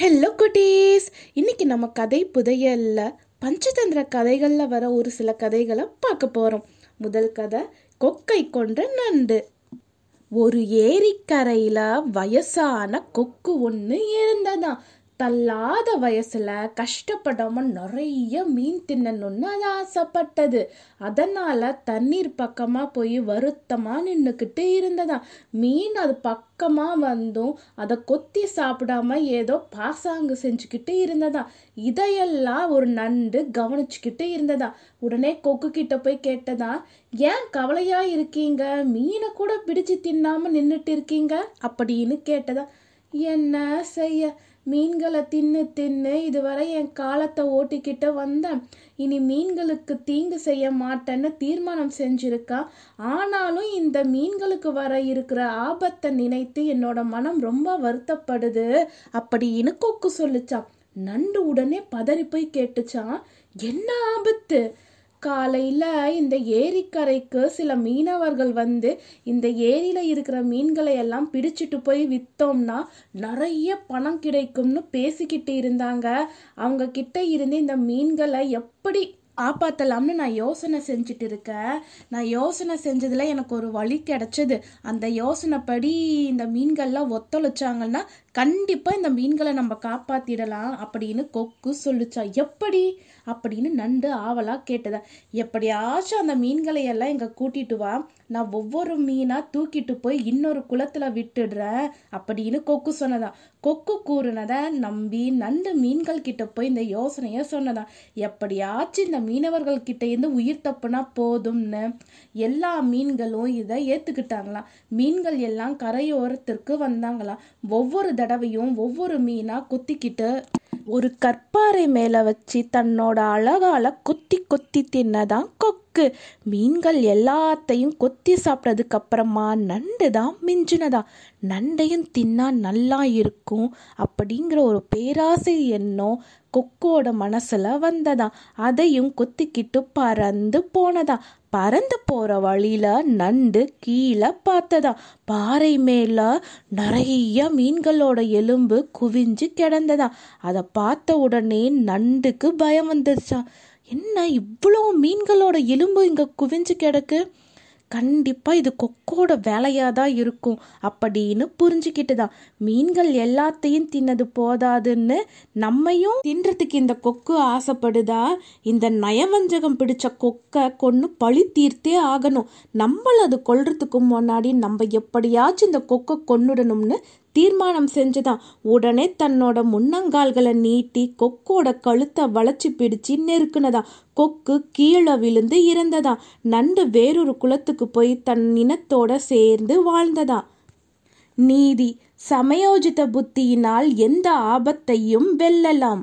Hello குட்டீஸ். இன்னைக்கு நம்ம கதை புதையல்ல பஞ்சதந்திர கதைகளில் வர ஒரு சில கதைகளை பார்க்க போகிறோம் முதல் கதை கொக்கை கொன்ற நண்டு. ஒரு ஏரிக்கரையில வயசான கொக்கு ஒன்று இருந்ததாம். தள்ளாத வயசுல கஷ்டப்படாம நிறைய மீன் தின்னணும்னு அது ஆசைப்பட்டது. அதனால தண்ணீர் பக்கமா போய் வருத்தமா நின்னுக்கிட்டு இருந்ததாம் மீன் அது பக்கமா வந்தும் அதை கொத்தி சாப்பிடாம ஏதோ பாசாங்கு செஞ்சுக்கிட்டு இருந்ததாம் இதையெல்லாம் ஒரு நண்டு கவனிச்சுக்கிட்டு இருந்ததா. உடனே கொக்கு கிட்ட போய் கேட்டதா ஏன் கவலையா இருக்கீங்க? மீனை கூட பிடிச்சு தின்னாம நின்றுட்டு இருக்கீங்க? அப்படின்னு கேட்டதா என்ன செய்ய? மீன்களை தின்னு தின்னு இதுவரை என் காலத்தை ஓட்டிக்கிட்டு வந்தேன். இனி மீன்களுக்கு தீங்கு செய்ய மாட்டேன்னு தீர்மானம் செஞ்சிருக்கா? ஆனாலும் இந்த மீன்களுக்கு வர இருக்கிற ஆபத்தை நினைத்து என்னோட மனம் ரொம்ப வருத்தப்படுது. அப்படின்னு கொக்கு சொல்லுச்சான் நண்டு உடனே பதறி போய் கேட்டுச்சான் என்ன ஆபத்து? காலையில் இந்த ஏரிக்கரைக்கு சில மீனவர்கள் வந்து இந்த ஏரியில் இருக்கிற மீன்களை எல்லாம் பிடிச்சிட்டு போய் விற்றோம்னா நிறைய பணம் கிடைக்கும்னு பேசிக்கிட்டு இருந்தாங்க. அவங்க கிட்ட இருந்து இந்த மீன்களை எப்படி காப்பாற்றலாம்னு நான் யோசனை செஞ்சுட்டு இருக்கேன். நான் யோசனை செஞ்சதில் எனக்கு ஒரு வழி கிடைச்சது. அந்த யோசனைப்படி இந்த மீன்கள்லாம் ஒத்துழைச்சாங்கன்னா கண்டிப்பாக இந்த மீன்களை நம்ம காப்பாற்றிடலாம் அப்படின்னு கொக்கு சொல்லிச்சா. எப்படி? அப்படின்னு நண்டு ஆவலாக கேட்டதா. எப்படியாச்சும் அந்த மீன்களை எல்லாம் இங்கே கூட்டிட்டு வா. நான் ஒவ்வொரு மீனாக தூக்கிட்டு போய் இன்னொரு குளத்தில் விட்டுடுறேன் அப்படின்னு கொக்கு சொன்னதான் கொக்கு கூறுனதை நம்பி நண்டு மீன்கள் கிட்ட போய் இந்த யோசனையை சொன்னதான் எப்படியாச்சும் இந்த மீனவர்கள் கிட்ட இருந்து உயிர் தப்புனா போதும்னு. எல்லா மீன்களும் இதை ஏத்துக்கிட்டாங்களாம் மீன்கள் எல்லாம் கரையோரத்திற்கு வந்தாங்களாம் ஒவ்வொரு தடவையும் ஒவ்வொரு மீனா கொத்திக்கிட்டு ஒரு கற்பாறை மேல வச்சு தன்னோட அழகால கொத்தி கொத்தி தின்னதான் கொக்கு. மீன்கள் எல்லாத்தையும் கொத்தி சாப்பிட்டதுக்கு அப்புறமா நண்டு தான் மிஞ்சினதா. நண்டையும் தின்னா நல்லா இருக்கும் அப்படிங்கிற ஒரு பேராசை எண்ணம் கொக்கோட மனசுல வந்ததா. அதையும் கொத்திக்கிட்டு பறந்து போனதா. பறந்து போற வழியில நண்டு கீழே பார்த்ததா. பாறை மேல நிறைய மீன்களோட எலும்பு குவிஞ்சு கிடந்ததா. அதை பார்த்த உடனே நண்டுக்கு பயம் வந்துருச்சா. என்ன இவ்வளோ மீன்களோட எலும்பு இங்கே குவிஞ்சு கிடக்கு? கண்டிப்பாக இது கொக்கோட வேலையாக தான் இருக்கும் அப்படின்னு புரிஞ்சுக்கிட்டு தான் மீன்கள் எல்லாத்தையும் தின்னது போதாதுன்னு நம்மையும் தின்றதுக்கு இந்த கொக்கு ஆசைப்படுதா? இந்த நயவஞ்சகம் பிடிச்ச கொக்கை கொன்று பழி தீர்த்தே ஆகணும். நம்மள அது கொல்றதுக்கு முன்னாடி நம்ம எப்படியாச்சும் இந்த கொக்கை கொன்னுடணும்னு தீர்மானம் செஞ்சுதான். உடனே தன்னோட முன்னங்கால்களை நீட்டி கொக்கோட கழுத்தை வளைச்சி பிடிச்சு நெருக்குனதா கொக்கு கீழே விழுந்து இறந்ததா நண்டு வேறொரு குளத்துக்கு போய் தன் இனத்தோட சேர்ந்து வாழ்ந்ததா நீதி சமயோஜித புத்தியினால் எந்த ஆபத்தையும் வெல்லலாம்.